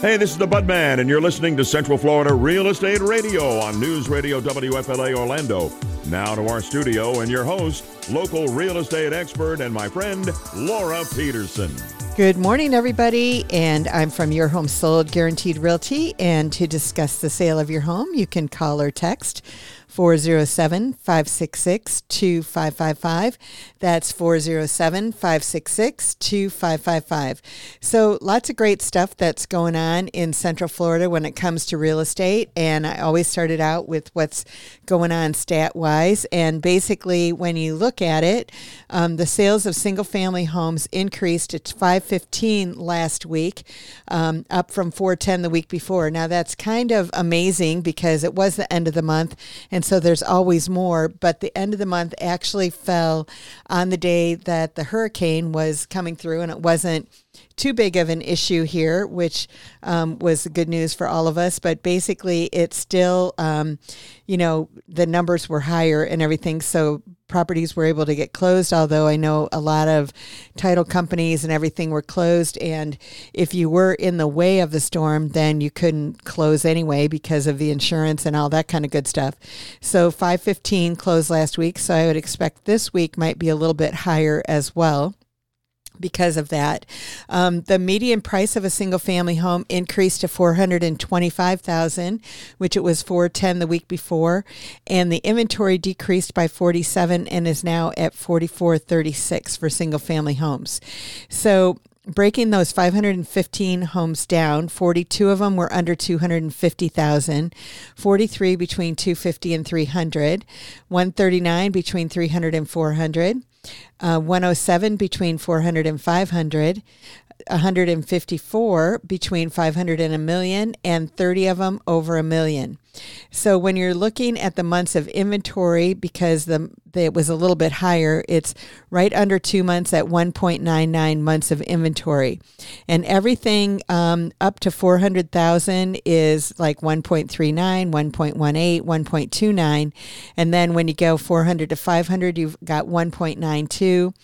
Hey, this is the Budman, and you're listening to Central Florida Real Estate Radio on News Radio WFLA Orlando. Now to our studio and your host, local real estate expert and my friend, Laura Peterson. Good morning, everybody. And I'm from Your Home Sold Guaranteed Realty. And to discuss the sale of your home, you can call or text 407 566 2555. That's 407 566 2555. So, lots of great stuff that's going on in Central Florida when it comes to real estate. And I always started out with what's going on stat wise. And basically, when you look at it, um, the sales of single family homes increased to 515 last week, um, up from 410 the week before. Now, that's kind of amazing because it was the end of the month. And so there's always more. But the end of the month actually fell on the day that the hurricane was coming through, and it wasn't too big of an issue here, which um, was good news for all of us. But basically, it's still, um, you know, the numbers were higher and everything. So properties were able to get closed, although I know a lot of title companies and everything were closed. And if you were in the way of the storm, then you couldn't close anyway because of the insurance and all that kind of good stuff. So 515 closed last week. So I would expect this week might be a little bit higher as well because of that. Um, the median price of a single family home increased to 425,000, which it was 410 the week before, and the inventory decreased by 47 and is now at 4436 for single family homes. So breaking those 515 homes down 42 of them were under 250,000 43 between 250 and 300 139 between 300 and 400 uh, 107 between 400 and 500, 154 between 500 and a million, and 30 of them over a million. So when you're looking at the months of inventory, because the it was a little bit higher, it's right under two months at 1.99 months of inventory, and everything um, up to 400,000 is like 1.39, 1.18, 1.29, and then when you go 400 to 500, you've got 1.92.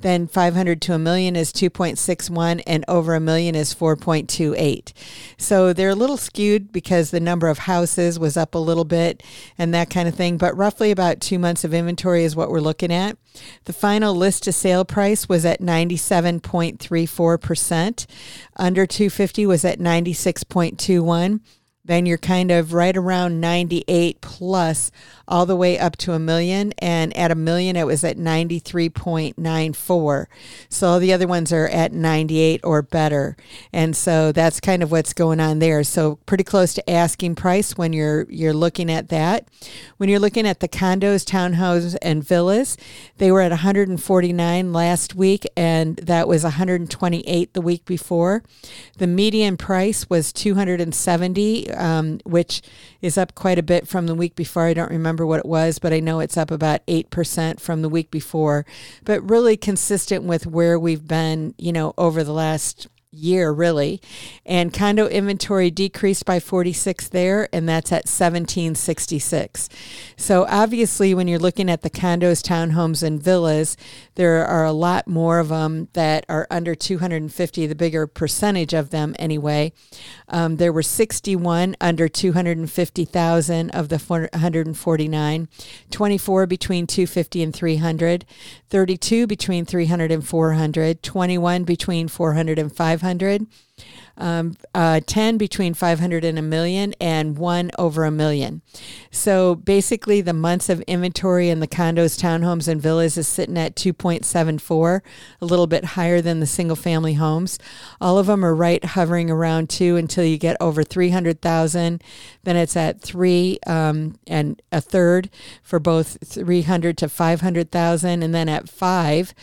Then 500 to a million is 2.61, and over a million is 4.28. So they're a little skewed because the number of houses was up a little bit and that kind of thing, but roughly about two months of inventory is what we're looking at. The final list to sale price was at 97.34%. Under 250 was at 96.21 then you're kind of right around 98 plus all the way up to a million. And at a million, it was at 93.94. So the other ones are at 98 or better. And so that's kind of what's going on there. So pretty close to asking price when you're you're looking at that. When you're looking at the condos, townhouses, and villas, they were at 149 last week, and that was 128 the week before. The median price was 270 um, which is up quite a bit from the week before. I don't remember what it was, but I know it's up about 8% from the week before, but really consistent with where we've been, you know, over the last year really. And condo inventory decreased by 46 there and that's at 1766 so obviously when you're looking at the condos townhomes and villas there are a lot more of them that are under 250 the bigger percentage of them anyway. Um, there were 61 under 250000 of the 149 24 between 250 and 300 32 between 300 and 400 21 between 400 and 500 500 um, uh, 10 between 500 and a million, and one over a million. So basically, the months of inventory in the condos, townhomes, and villas is sitting at 2.74, a little bit higher than the single family homes. All of them are right hovering around two until you get over 300,000. Then it's at three um, and a third for both 300 to 500,000, and then at five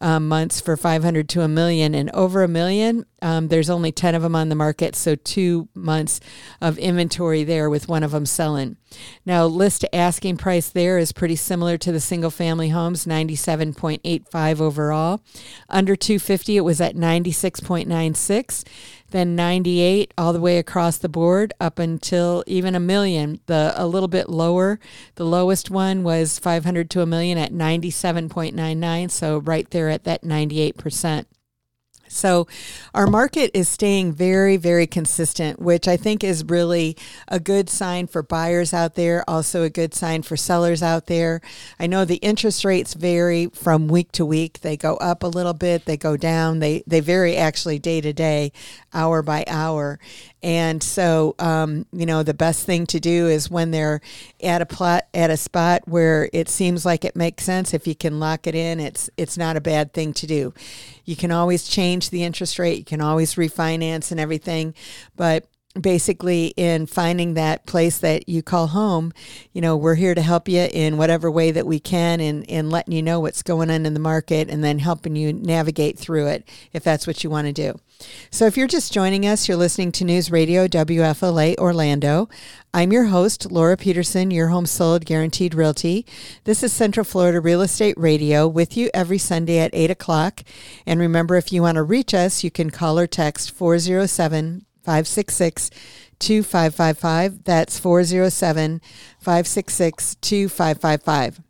um, months for 500 to a million and over a million um, there's only 10 of them on the market so two months of inventory there with one of them selling now list asking price there is pretty similar to the single family homes 97.85 overall under 250 it was at 96.96 then 98 all the way across the board up until even a million. The a little bit lower, the lowest one was 500 to a million at 97.99, so right there at that 98%. So, our market is staying very, very consistent, which I think is really a good sign for buyers out there, also a good sign for sellers out there. I know the interest rates vary from week to week. They go up a little bit, they go down, they, they vary actually day to day, hour by hour. And so, um, you know, the best thing to do is when they're at a plot at a spot where it seems like it makes sense. If you can lock it in, it's it's not a bad thing to do. You can always change the interest rate. You can always refinance and everything, but basically in finding that place that you call home you know we're here to help you in whatever way that we can and in letting you know what's going on in the market and then helping you navigate through it if that's what you want to do. So if you're just joining us you're listening to news radio wfla orlando. I'm your host laura peterson your home sold guaranteed realty. This is central florida real estate radio with you every sunday at 8 o'clock. And remember if you want to reach us you can call or text 407 566 2555. That's 407 566 2555.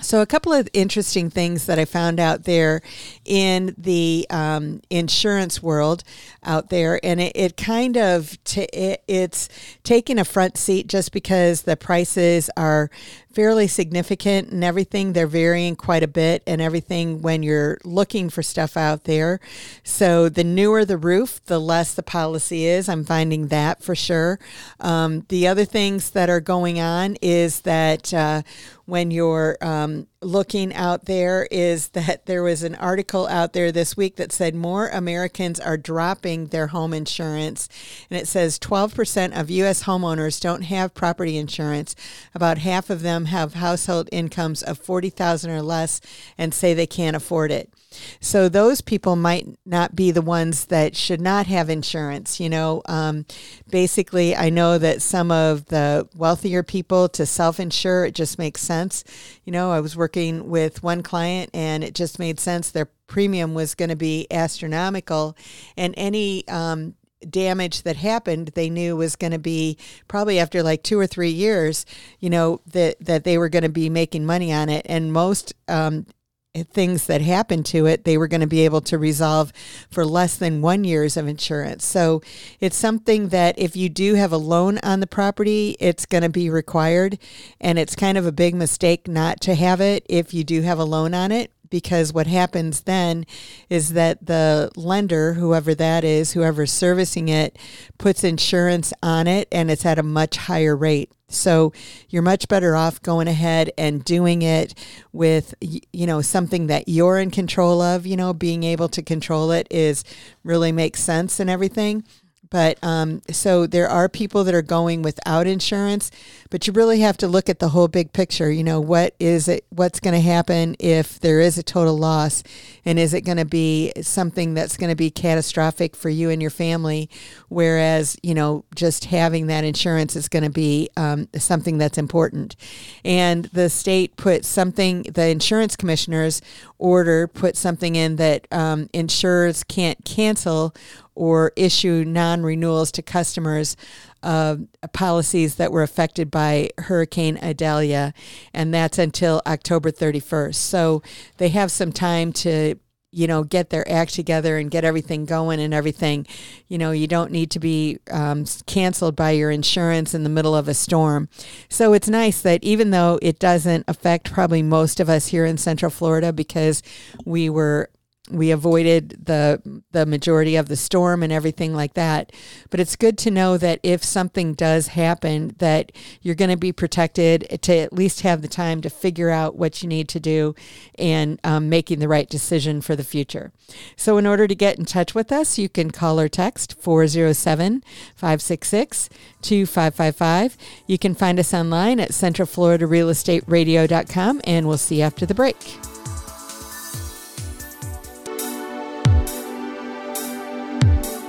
So, a couple of interesting things that I found out there in the um, insurance world out there, and it, it kind of t- it, it's taking a front seat just because the prices are fairly significant and everything. They're varying quite a bit and everything when you're looking for stuff out there. So the newer the roof, the less the policy is. I'm finding that for sure. Um, the other things that are going on is that uh, when you're um, looking out there is that there was an article out there this week that said more Americans are dropping their home insurance. And it says 12% of U.S. homeowners don't have property insurance. About half of them have household incomes of 40000 or less and say they can't afford it. So those people might not be the ones that should not have insurance. You know, um, basically, I know that some of the wealthier people to self-insure it just makes sense. You know, I was working with one client and it just made sense. Their premium was going to be astronomical, and any um, damage that happened they knew was going to be probably after like two or three years you know that that they were going to be making money on it and most um, things that happened to it, they were going to be able to resolve for less than one years of insurance. So it's something that if you do have a loan on the property, it's going to be required. And it's kind of a big mistake not to have it if you do have a loan on it. Because what happens then is that the lender, whoever that is, whoever's servicing it, puts insurance on it and it's at a much higher rate. So you're much better off going ahead and doing it with, you know, something that you're in control of. You know, being able to control it is really makes sense and everything. But um, so there are people that are going without insurance, but you really have to look at the whole big picture. You know, what is it? What's going to happen if there is a total loss, and is it going to be something that's going to be catastrophic for you and your family? Whereas, you know, just having that insurance is going to be um, something that's important. And the state put something. The insurance commissioners order put something in that um, insurers can't cancel or issue non renewals to customers uh, policies that were affected by Hurricane Idalia, and that's until October 31st. So they have some time to you know, get their act together and get everything going and everything. You know, you don't need to be um, canceled by your insurance in the middle of a storm. So it's nice that even though it doesn't affect probably most of us here in Central Florida because we were we avoided the the majority of the storm and everything like that. But it's good to know that if something does happen that you're going to be protected to at least have the time to figure out what you need to do and um, making the right decision for the future. So in order to get in touch with us you can call or text 407 566 2555 you can find us online at centralfloridarealestateradio.com and we'll see you after the break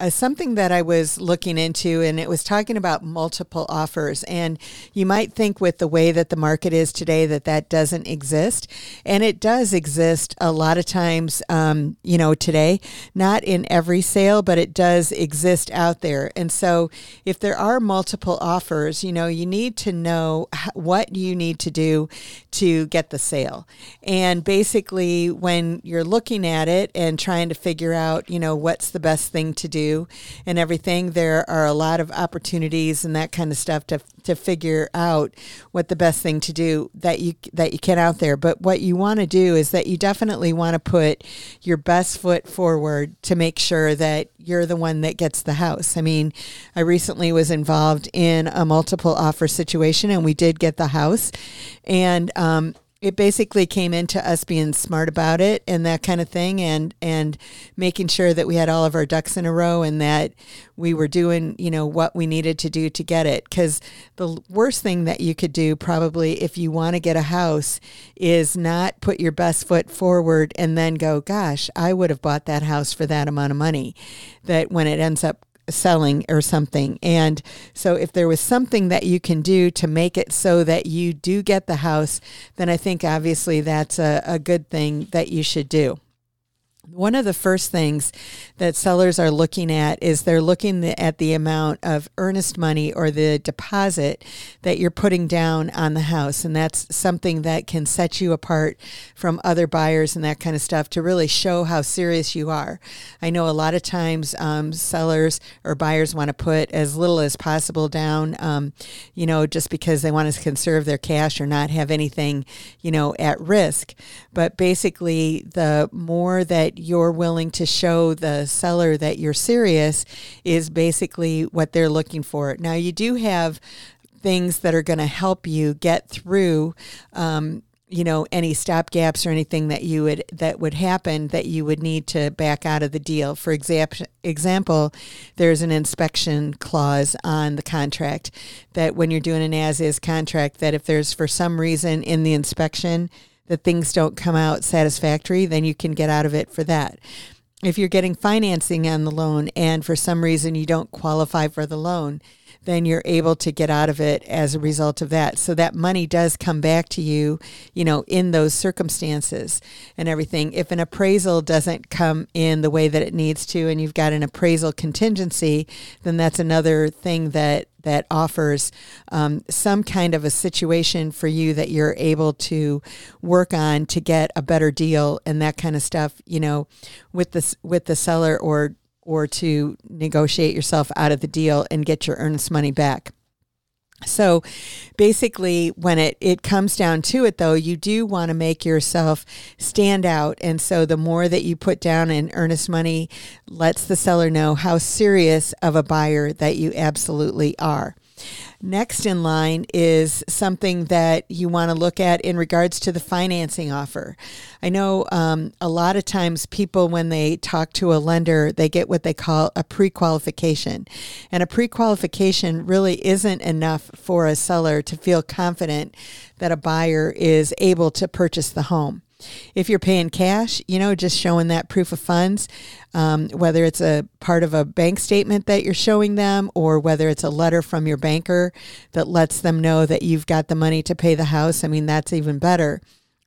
uh, something that I was looking into, and it was talking about multiple offers. And you might think, with the way that the market is today, that that doesn't exist, and it does exist a lot of times. Um, you know, today, not in every sale, but it does exist out there. And so, if there are multiple offers, you know, you need to know what you need to do to get the sale. And basically, when you're looking at it and trying to figure out, you know, what's the best thing to do and everything, there are a lot of opportunities and that kind of stuff to to figure out what the best thing to do that you that you can out there. But what you want to do is that you definitely want to put your best foot forward to make sure that you're the one that gets the house. I mean, I recently was involved in a multiple offer situation and we did get the house. And um, it basically came into us being smart about it and that kind of thing and and making sure that we had all of our ducks in a row and that we were doing you know what we needed to do to get it. Because the worst thing that you could do probably if you want to get a house is not put your best foot forward and then go gosh i would have bought that house for that amount of money. That when it ends up selling or something. And so if there was something that you can do to make it so that you do get the house, then I think obviously that's a, a good thing that you should do. One of the first things that sellers are looking at is they're looking at the amount of earnest money or the deposit that you're putting down on the house. And that's something that can set you apart from other buyers and that kind of stuff to really show how serious you are. I know a lot of times um, sellers or buyers want to put as little as possible down, um, you know, just because they want to conserve their cash or not have anything, you know, at risk. But basically, the more that you're willing to show the seller that you're serious is basically what they're looking for. Now, you do have things that are going to help you get through. Um, you know any stop gaps or anything that you would that would happen that you would need to back out of the deal for example example there's an inspection clause on the contract that when you're doing an as is contract that if there's for some reason in the inspection that things don't come out satisfactory, then you can get out of it for that. If you're getting financing on the loan and for some reason you don't qualify for the loan, then you're able to get out of it as a result of that. So that money does come back to you, you know, in those circumstances and everything. If an appraisal doesn't come in the way that it needs to and you've got an appraisal contingency, then that's another thing that that offers um, some kind of a situation for you that you're able to work on to get a better deal and that kind of stuff you know with the with the seller or or to negotiate yourself out of the deal and get your earnest money back. So basically, when it, it comes down to it, though, you do want to make yourself stand out. And so the more that you put down in earnest money lets the seller know how serious of a buyer that you absolutely are. Next in line is something that you want to look at in regards to the financing offer. I know um, a lot of times people, when they talk to a lender, they get what they call a pre qualification. And a pre qualification really isn't enough for a seller to feel confident that a buyer is able to purchase the home. If you're paying cash, you know, just showing that proof of funds, um, whether it's a part of a bank statement that you're showing them or whether it's a letter from your banker that lets them know that you've got the money to pay the house, I mean, that's even better.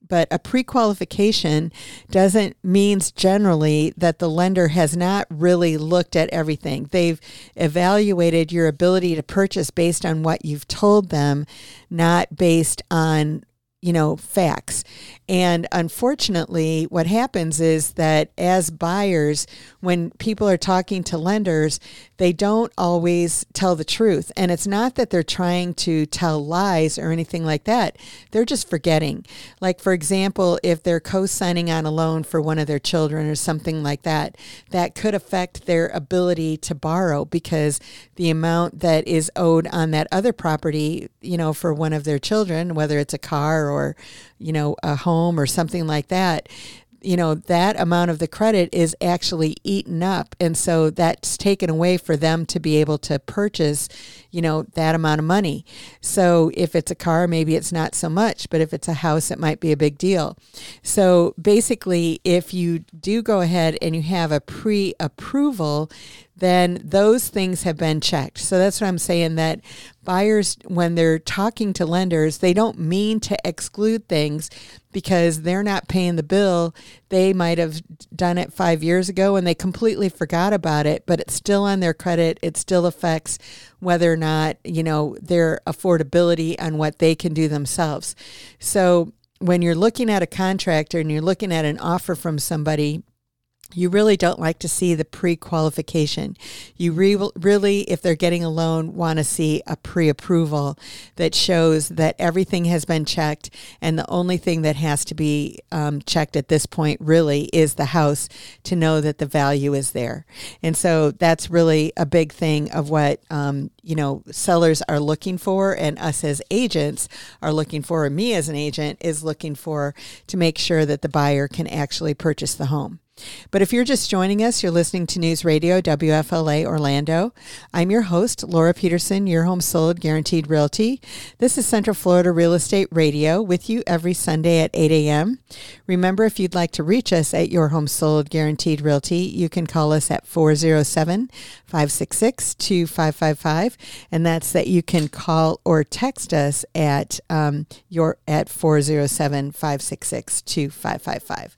But a pre qualification doesn't means generally that the lender has not really looked at everything. They've evaluated your ability to purchase based on what you've told them, not based on you know, facts. And unfortunately, what happens is that as buyers, when people are talking to lenders, they don't always tell the truth. And it's not that they're trying to tell lies or anything like that. They're just forgetting. Like, for example, if they're co signing on a loan for one of their children or something like that, that could affect their ability to borrow because the amount that is owed on that other property, you know, for one of their children, whether it's a car or, you know, a home or something like that, you know, that amount of the credit is actually eaten up. And so that's taken away for them to be able to purchase, you know, that amount of money. So if it's a car, maybe it's not so much, but if it's a house, it might be a big deal. So basically, if you do go ahead and you have a pre approval, then those things have been checked. So that's what I'm saying that buyers, when they're talking to lenders, they don't mean to exclude things because they're not paying the bill. They might have done it five years ago and they completely forgot about it, but it's still on their credit. It still affects whether or not, you know, their affordability on what they can do themselves. So when you're looking at a contractor and you're looking at an offer from somebody, you really don't like to see the pre-qualification. You re- really, if they're getting a loan, want to see a pre-approval that shows that everything has been checked, and the only thing that has to be um, checked at this point really is the house to know that the value is there. And so that's really a big thing of what um, you know sellers are looking for, and us as agents are looking for, and me as an agent is looking for to make sure that the buyer can actually purchase the home. But if you're just joining us, you're listening to News Radio WFLA Orlando. I'm your host, Laura Peterson, your home sold guaranteed realty. This is Central Florida Real Estate Radio with you every Sunday at 8 a.m. Remember, if you'd like to reach us at your home sold guaranteed realty, you can call us at 407 566 2555. And that's that you can call or text us at um, your at 407 566 2555.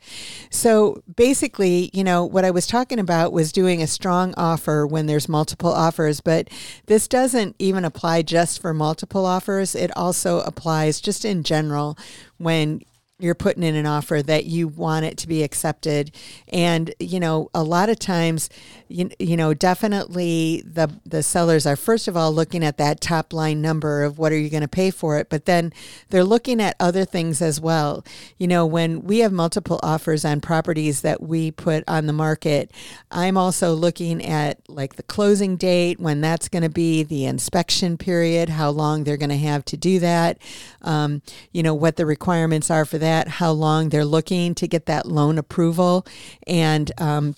So basically, basically, you know, what I was talking about was doing a strong offer when there's multiple offers, but this doesn't even apply just for multiple offers. It also applies just in general when you're putting in an offer that you want it to be accepted. And you know a lot of times you, you know definitely the the sellers are first of all looking at that top line number of what are you going to pay for it but then they're looking at other things as well. You know when we have multiple offers on properties that we put on the market i'm also looking at like the closing date when that's going to be the inspection period how long they're going to have to do that um, you know what the requirements are for that that, how long they're looking to get that loan approval, and um,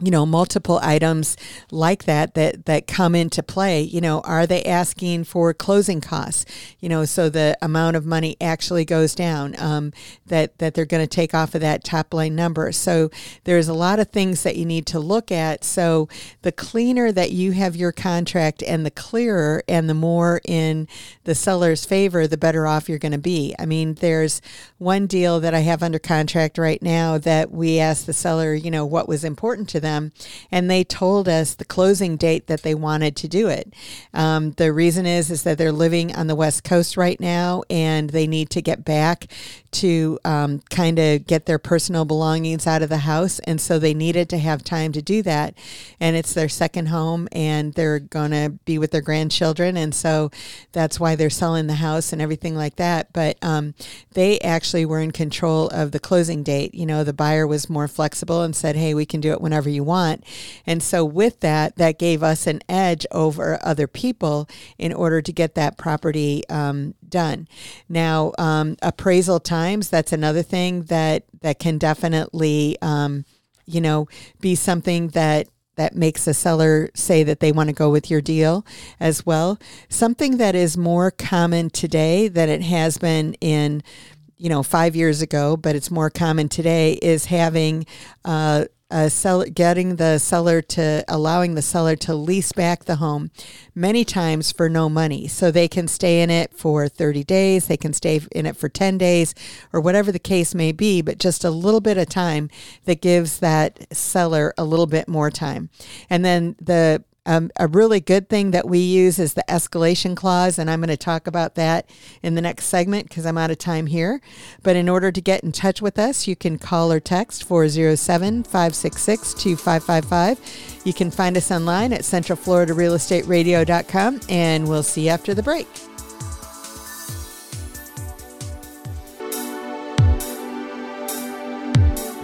you know multiple items like that that that come into play you know are they asking for closing costs? You know so the amount of money actually goes down um, that that they're going to take off of that top line number. So there's a lot of things that you need to look at. So the cleaner that you have your contract and the clearer and the more in the seller's favor the better off you're going to be. I mean there's one deal that i have under contract right now that we asked the seller you know what was important to them them, and they told us the closing date that they wanted to do it. Um, the reason is is that they're living on the West Coast right now, and they need to get back to um, kind of get their personal belongings out of the house, and so they needed to have time to do that. And it's their second home, and they're going to be with their grandchildren, and so that's why they're selling the house and everything like that. But um, they actually were in control of the closing date. You know, the buyer was more flexible and said, "Hey, we can do it whenever you want." And so with that, that gave us an edge over other people in order to get that property um, done. Now, um, appraisal times, that's another thing that, that can definitely, um, you know, be something that that makes a seller say that they want to go with your deal as well. Something that is more common today than it has been in, you know, five years ago, but it's more common today is having uh, Uh, a seller, getting the seller to allowing the seller to lease back the home many times for no money. So they can stay in it for 30 days, they can stay in it for 10 days, or whatever the case may be, but just a little bit of time that gives that seller a little bit more time. And then the um, a really good thing that we use is the escalation clause, and I'm going to talk about that in the next segment because I'm out of time here. But in order to get in touch with us, you can call or text 407 566 2555. You can find us online at centralfloridarealestateradio.com, and we'll see you after the break.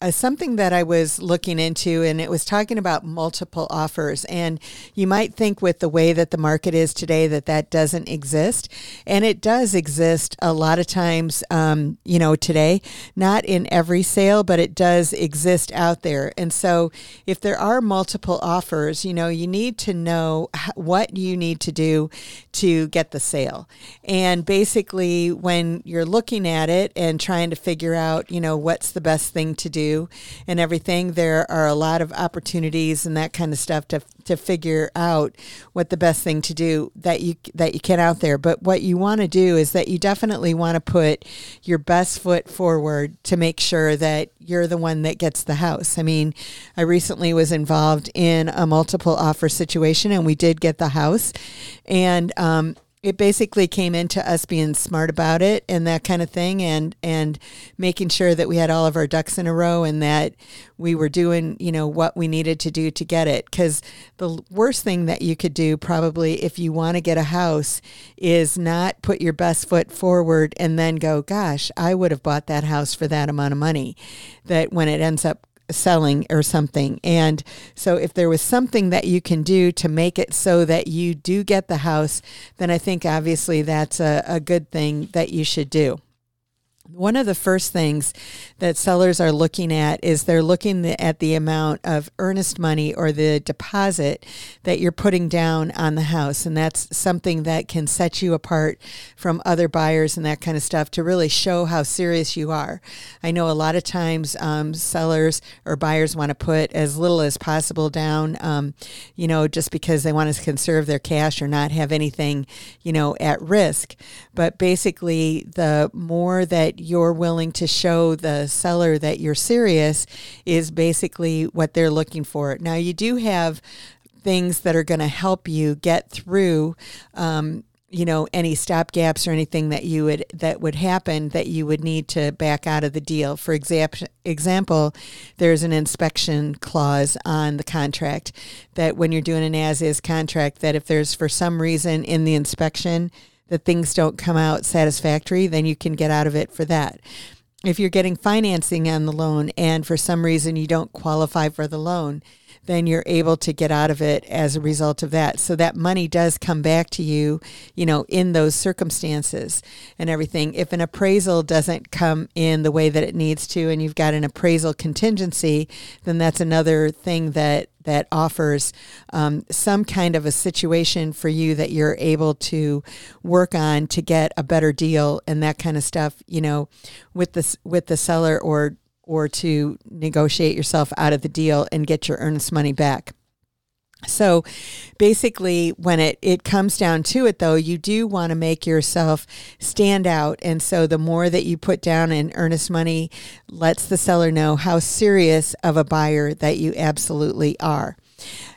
uh, something that I was looking into, and it was talking about multiple offers. And you might think, with the way that the market is today, that that doesn't exist, and it does exist a lot of times. Um, you know, today, not in every sale, but it does exist out there. And so, if there are multiple offers, you know, you need to know what you need to do to get the sale. And basically, when you're looking at it and trying to figure out, you know, what's the best thing to and everything, there are a lot of opportunities and that kind of stuff to to figure out what the best thing to do that you that you can out there. But what you want to do is that you definitely want to put your best foot forward to make sure that you're the one that gets the house. I mean, I recently was involved in a multiple offer situation and we did get the house. And um, it basically came into us being smart about it and that kind of thing and and making sure that we had all of our ducks in a row and that we were doing you know what we needed to do to get it. Because the worst thing that you could do probably if you want to get a house is not put your best foot forward and then go gosh i would have bought that house for that amount of money. That when it ends up selling or something. And so if there was something that you can do to make it so that you do get the house, then I think obviously that's a, a good thing that you should do. One of the first things that sellers are looking at is they're looking at the amount of earnest money or the deposit that you're putting down on the house. And that's something that can set you apart from other buyers and that kind of stuff to really show how serious you are. I know a lot of times um, sellers or buyers want to put as little as possible down, um, you know, just because they want to conserve their cash or not have anything, you know, at risk. But basically, the more that you're willing to show the seller that you're serious is basically what they're looking for. Now, you do have things that are going to help you get through um, you know any stop gaps or anything that you would that would happen that you would need to back out of the deal for example example there's an inspection clause on the contract that when you're doing an as is contract that if there's for some reason in the inspection that things don't come out satisfactory, then you can get out of it for that. If you're getting financing on the loan and for some reason you don't qualify for the loan, then you're able to get out of it as a result of that. So that money does come back to you, you know, in those circumstances and everything. If an appraisal doesn't come in the way that it needs to and you've got an appraisal contingency, then that's another thing that that offers um, some kind of a situation for you that you're able to work on to get a better deal and that kind of stuff, you know, with the with the seller or or to negotiate yourself out of the deal and get your earnest money back. So basically, when it, it comes down to it, though, you do want to make yourself stand out. And so the more that you put down in earnest money lets the seller know how serious of a buyer that you absolutely are.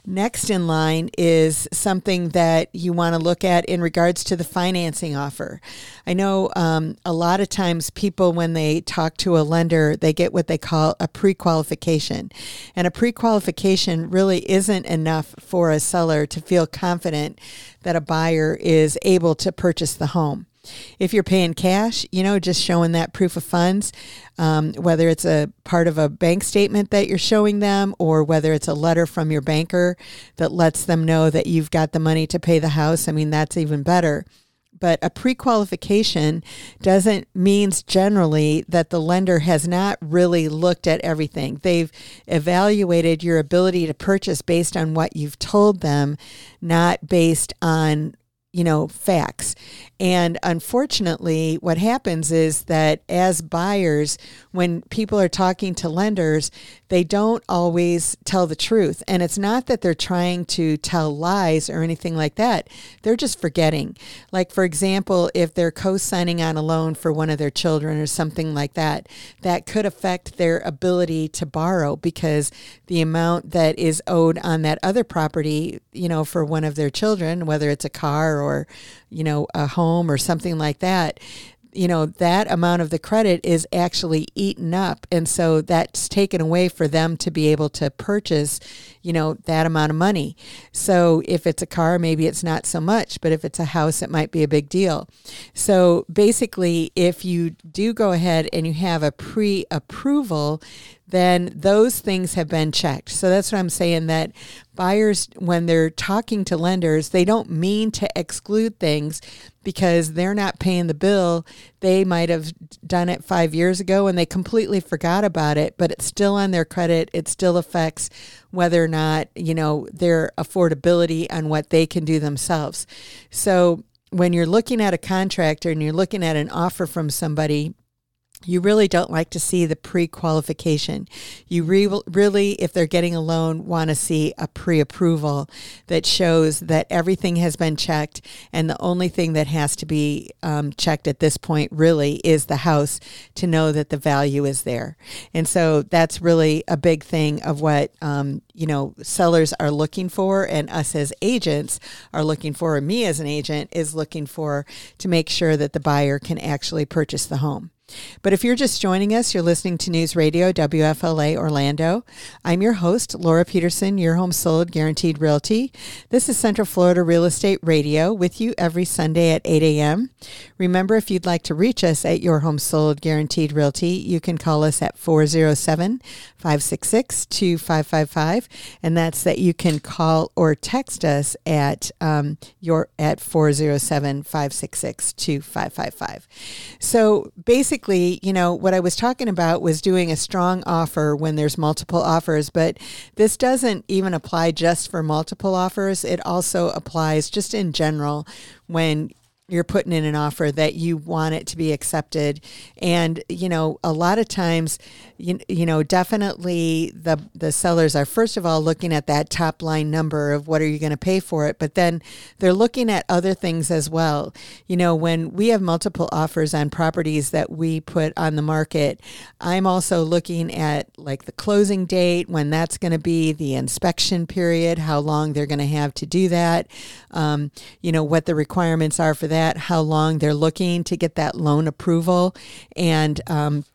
Next in line is something that you want to look at in regards to the financing offer. I know um, a lot of times people, when they talk to a lender, they get what they call a pre qualification. And a pre qualification really isn't enough for a seller to feel confident that a buyer is able to purchase the home. If you're paying cash, you know, just showing that proof of funds, um, whether it's a part of a bank statement that you're showing them or whether it's a letter from your banker that lets them know that you've got the money to pay the house, I mean, that's even better. But a pre qualification doesn't means generally that the lender has not really looked at everything. They've evaluated your ability to purchase based on what you've told them, not based on you know, facts. And unfortunately, what happens is that as buyers, when people are talking to lenders, they don't always tell the truth. And it's not that they're trying to tell lies or anything like that. They're just forgetting. Like, for example, if they're co signing on a loan for one of their children or something like that, that could affect their ability to borrow because the amount that is owed on that other property, you know, for one of their children, whether it's a car or, you know, a home or something like that, you know, that amount of the credit is actually eaten up. And so that's taken away for them to be able to purchase, you know, that amount of money. So if it's a car, maybe it's not so much, but if it's a house, it might be a big deal. So basically, if you do go ahead and you have a pre approval, then those things have been checked. So that's what I'm saying that buyers, when they're talking to lenders, they don't mean to exclude things because they're not paying the bill. They might have done it five years ago and they completely forgot about it, but it's still on their credit. It still affects whether or not, you know, their affordability on what they can do themselves. So when you're looking at a contractor and you're looking at an offer from somebody, you really don't like to see the pre-qualification. You re- really, if they're getting a loan, want to see a pre-approval that shows that everything has been checked, and the only thing that has to be um, checked at this point really is the house to know that the value is there. And so that's really a big thing of what um, you know sellers are looking for, and us as agents are looking for, or me as an agent is looking for to make sure that the buyer can actually purchase the home. But if you're just joining us, you're listening to News Radio WFLA Orlando. I'm your host, Laura Peterson, your home sold guaranteed realty. This is Central Florida Real Estate Radio with you every Sunday at 8 a.m. Remember, if you'd like to reach us at your home sold guaranteed realty, you can call us at 407 566 2555. And that's that you can call or text us at um, your at 407 566 2555. So basically, basically, you know, what I was talking about was doing a strong offer when there's multiple offers, but this doesn't even apply just for multiple offers. It also applies just in general when you're putting in an offer that you want it to be accepted and you know a lot of times you, you know definitely the the sellers are first of all looking at that top line number of what are you going to pay for it but then they're looking at other things as well. You know when we have multiple offers on properties that we put on the market i'm also looking at like the closing date when that's going to be the inspection period how long they're going to have to do that um, you know what the requirements are for that how long they're looking to get that loan approval and um,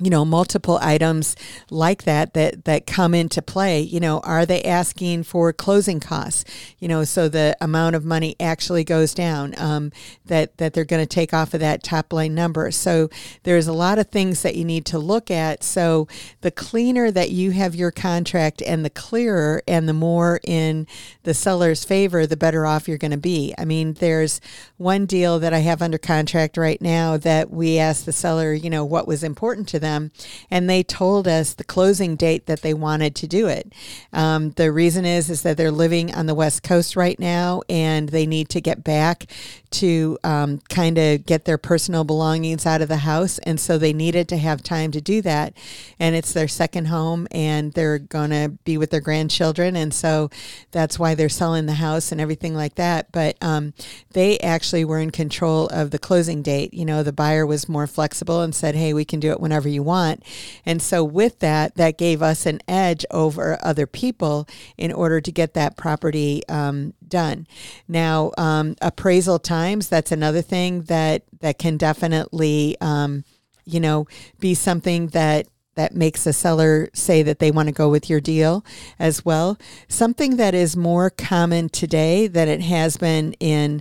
you know multiple items like that that that come into play you know are they asking for closing costs? You know so the amount of money actually goes down um, that that they're going to take off of that top line number. So there's a lot of things that you need to look at. So the cleaner that you have your contract and the clearer and the more in the seller's favor the better off you're going to be. I mean there's one deal that i have under contract right now that we asked the seller you know what was important to them them, and they told us the closing date that they wanted to do it. Um, the reason is is that they're living on the West Coast right now, and they need to get back to um, kind of get their personal belongings out of the house, and so they needed to have time to do that. And it's their second home, and they're going to be with their grandchildren, and so that's why they're selling the house and everything like that. But um, they actually were in control of the closing date. You know, the buyer was more flexible and said, "Hey, we can do it whenever you." You want. And so, with that, that gave us an edge over other people in order to get that property um, done. Now, um, appraisal times, that's another thing that, that can definitely, um, you know, be something that that makes a seller say that they want to go with your deal as well. Something that is more common today than it has been in,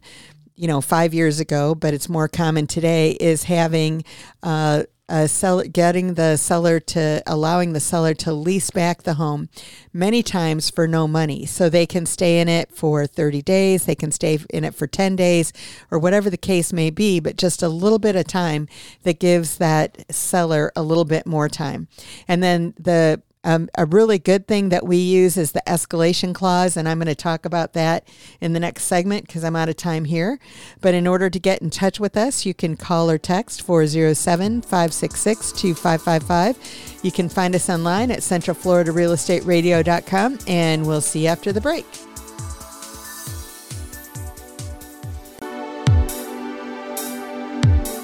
you know, five years ago, but it's more common today is having uh, Uh, a seller, getting the seller to allowing the seller to lease back the home many times for no money. So they can stay in it for 30 days, they can stay in it for 10 days, or whatever the case may be, but just a little bit of time that gives that seller a little bit more time. And then the um, a really good thing that we use is the escalation clause, and I'm going to talk about that in the next segment because I'm out of time here. But in order to get in touch with us, you can call or text 407 566 2555. You can find us online at centralfloridarealestateradio.com, and we'll see you after the break.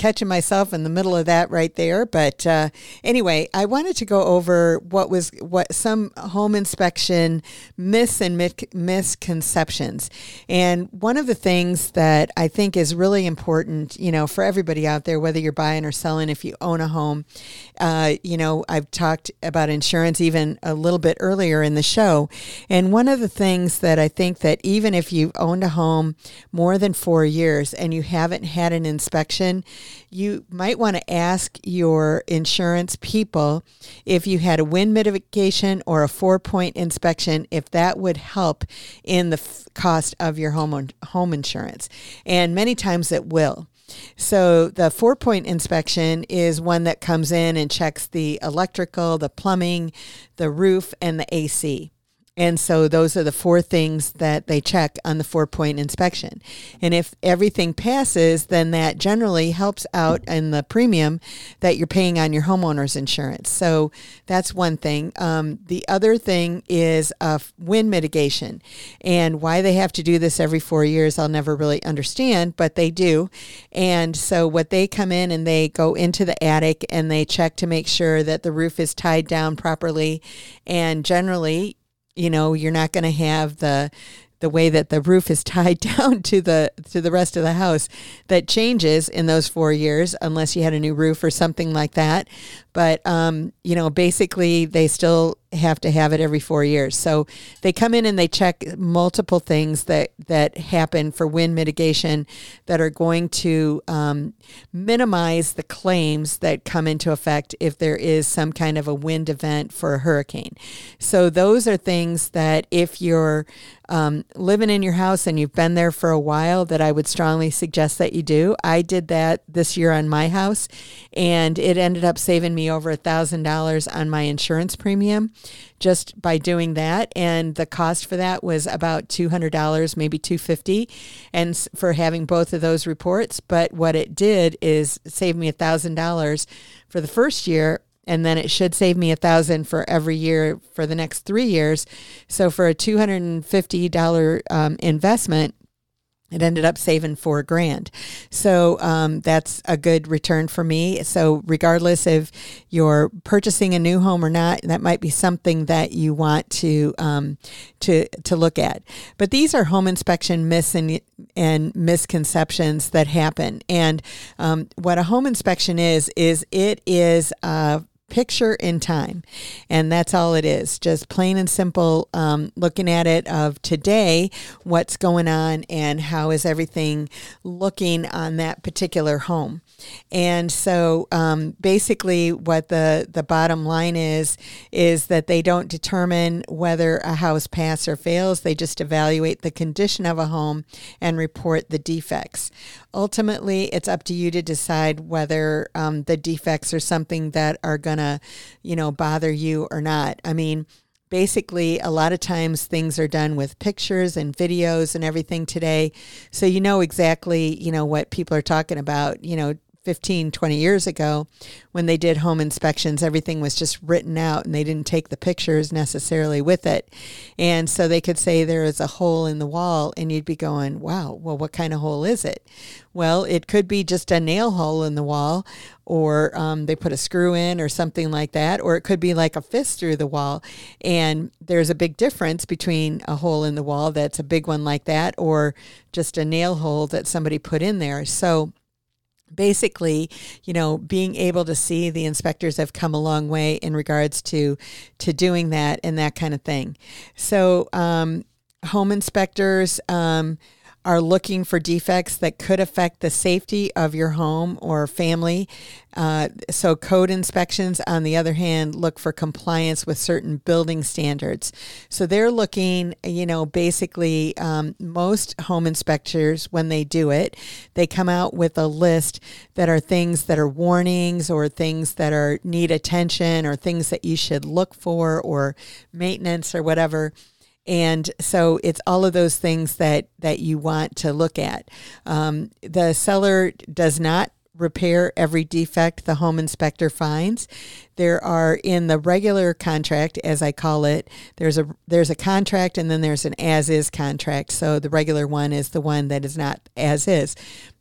catching myself in the middle of that right there. But uh, anyway, I wanted to go over what was what some home inspection myths and misconceptions. And one of the things that I think is really important, you know, for everybody out there, whether you're buying or selling, if you own a home, uh, you know, I've talked about insurance even a little bit earlier in the show. And one of the things that I think that even if you've owned a home more than four years and you haven't had an inspection, you might want to ask your insurance people if you had a wind mitigation or a four point inspection, if that would help in the f- cost of your home, home insurance. And many times it will. So the four point inspection is one that comes in and checks the electrical, the plumbing, the roof, and the AC. And so those are the four things that they check on the four point inspection. And if everything passes, then that generally helps out in the premium that you're paying on your homeowner's insurance. So that's one thing. Um, the other thing is uh, wind mitigation. And why they have to do this every four years, I'll never really understand, but they do. And so what they come in and they go into the attic and they check to make sure that the roof is tied down properly. And generally, you know you're not going to have the the way that the roof is tied down to the to the rest of the house that changes in those four years unless you had a new roof or something like that. But um, you know basically they still have to have it every four years. So they come in and they check multiple things that that happen for wind mitigation that are going to um, minimize the claims that come into effect if there is some kind of a wind event for a hurricane. So those are things that if you're um, living in your house and you've been there for a while that I would strongly suggest that you do. I did that this year on my house and it ended up saving me over a thousand dollars on my insurance premium just by doing that. And the cost for that was about $200, maybe 250 and for having both of those reports. But what it did is save me a thousand dollars for the first year and then it should save me a thousand for every year for the next three years. So for a two hundred and fifty dollar um, investment, it ended up saving four grand. So um, that's a good return for me. So, regardless if you're purchasing a new home or not, that might be something that you want to um, to to look at. But these are home inspection myths and, and misconceptions that happen. And um, what a home inspection is is it is a picture in time. And that's all it is. Just plain and simple um, looking at it of today, what's going on, and how is everything looking on that particular home. And so um, basically, what the, the bottom line is, is that they don't determine whether a house passes or fails. They just evaluate the condition of a home and report the defects. Ultimately, it's up to you to decide whether um, the defects are something that are going to, you know, bother you or not. I mean, basically a lot of times things are done with pictures and videos and everything today so you know exactly you know what people are talking about you know 15, 20 years ago, when they did home inspections, everything was just written out and they didn't take the pictures necessarily with it. And so they could say there is a hole in the wall, and you'd be going, wow, well, what kind of hole is it? Well, it could be just a nail hole in the wall, or um, they put a screw in, or something like that, or it could be like a fist through the wall. And there's a big difference between a hole in the wall that's a big one like that, or just a nail hole that somebody put in there. So, basically, you know, being able to see the inspectors have come a long way in regards to to doing that and that kind of thing. So, um, home inspectors. Um, are looking for defects that could affect the safety of your home or family. Uh, so, code inspections, on the other hand, look for compliance with certain building standards. So, they're looking, you know, basically, um, most home inspectors, when they do it, they come out with a list that are things that are warnings or things that are need attention or things that you should look for or maintenance or whatever and so it's all of those things that that you want to look at. Um, the seller does not repair every defect the home inspector finds. There are in the regular contract as i call it there's a there's a contract and then there's an as is contract. So the regular one is the one that is not as is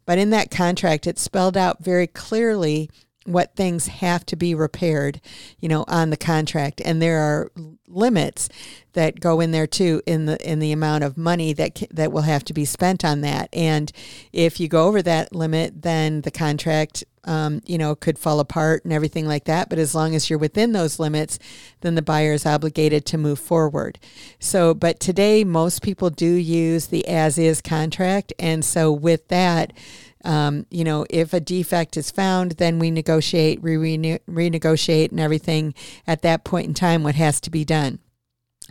But in that contract, it's spelled out very clearly what things have to be repaired, you know, on the contract, and there are limits that go in there too in the in the amount of money that that will have to be spent on that. And if you go over that limit, then the contract, um, you know, could fall apart and everything like that. But as long as you're within those limits, then the buyer is obligated to move forward. So, but today most people do use the as is contract, and so with that um, you know, if a defect is found, then we negotiate, we rene- renegotiate, and everything at that point in time, what has to be done.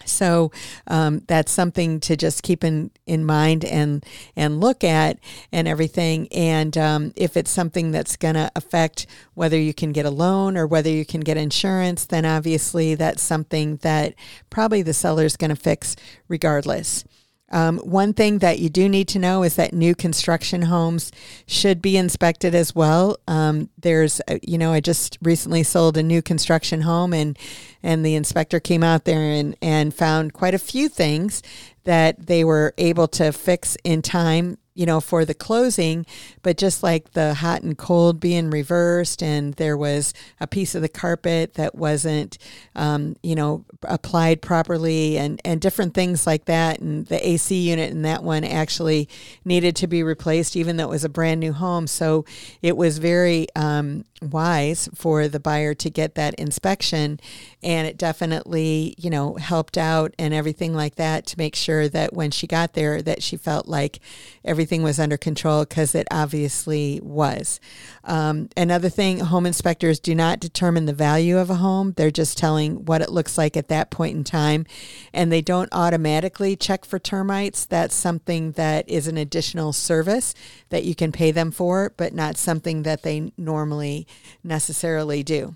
So um, that's something to just keep in, in mind and and look at and everything. And um, if it's something that's going to affect whether you can get a loan or whether you can get insurance, then obviously that's something that probably the seller is going to fix regardless. Um, one thing that you do need to know is that new construction homes should be inspected as well. Um, there's, uh, you know, I just recently sold a new construction home, and and the inspector came out there and and found quite a few things that they were able to fix in time you know, for the closing, but just like the hot and cold being reversed, and there was a piece of the carpet that wasn't, um, you know, applied properly, and and different things like that, and the AC unit in that one actually needed to be replaced, even though it was a brand new home. So it was very um, wise for the buyer to get that inspection, and it definitely, you know, helped out and everything like that to make sure that when she got there, that she felt like everything was under control because it obviously was. Um, another thing, home inspectors do not determine the value of a home. They're just telling what it looks like at that point in time. And they don't automatically check for termites. That's something that is an additional service that you can pay them for, but not something that they normally necessarily do.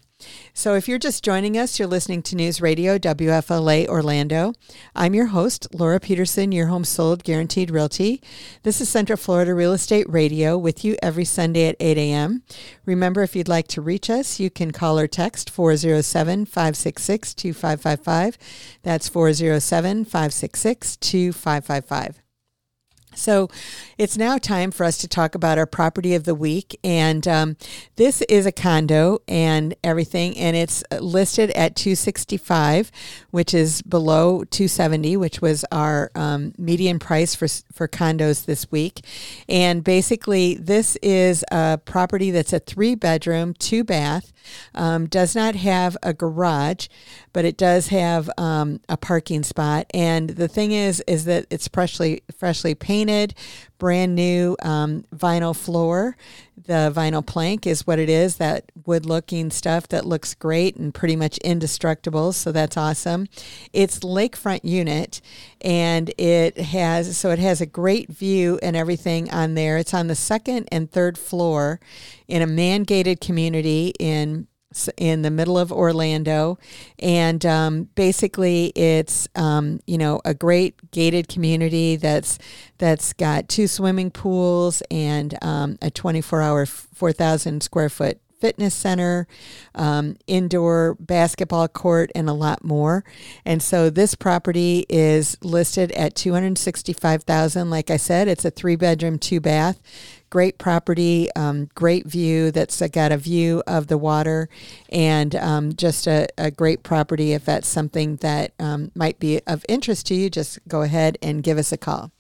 So, if you're just joining us, you're listening to News Radio WFLA Orlando. I'm your host, Laura Peterson, your home sold guaranteed realty. This is Central Florida Real Estate Radio with you every Sunday at 8 a.m. Remember, if you'd like to reach us, you can call or text 407 566 2555. That's 407 566 2555. So it's now time for us to talk about our property of the week. And um, this is a condo and everything, and it's listed at 265, which is below 270, which was our um, median price for, for condos this week. And basically, this is a property that's a three bedroom, two bath, um, does not have a garage, but it does have um, a parking spot. And the thing is, is that it's freshly freshly painted, brand new um, vinyl floor. The vinyl plank is what it is, that wood looking stuff that looks great and pretty much indestructible. So that's awesome. It's lakefront unit and it has, so it has a great view and everything on there. It's on the second and third floor in a man gated community in in the middle of Orlando, and um, basically it's um, you know a great gated community that's that's got two swimming pools and um, a 24-hour, 4,000 square foot fitness center, um, indoor basketball court, and a lot more. And so this property is listed at 265,000. Like I said, it's a three bedroom, two bath great property, um, great view that's got a view of the water, and um, just a, a, great property. If that's something that um, might be of interest to you, just go ahead and give us a call.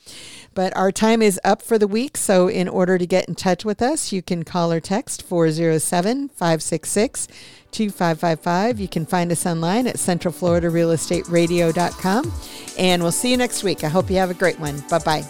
But our time is up for the week, so in order to get in touch with us, you can call or text 407 566 2555. You can find us online at centralfloridarealestateradio.com. And we'll see you next week. I hope you have a great one. Bye bye.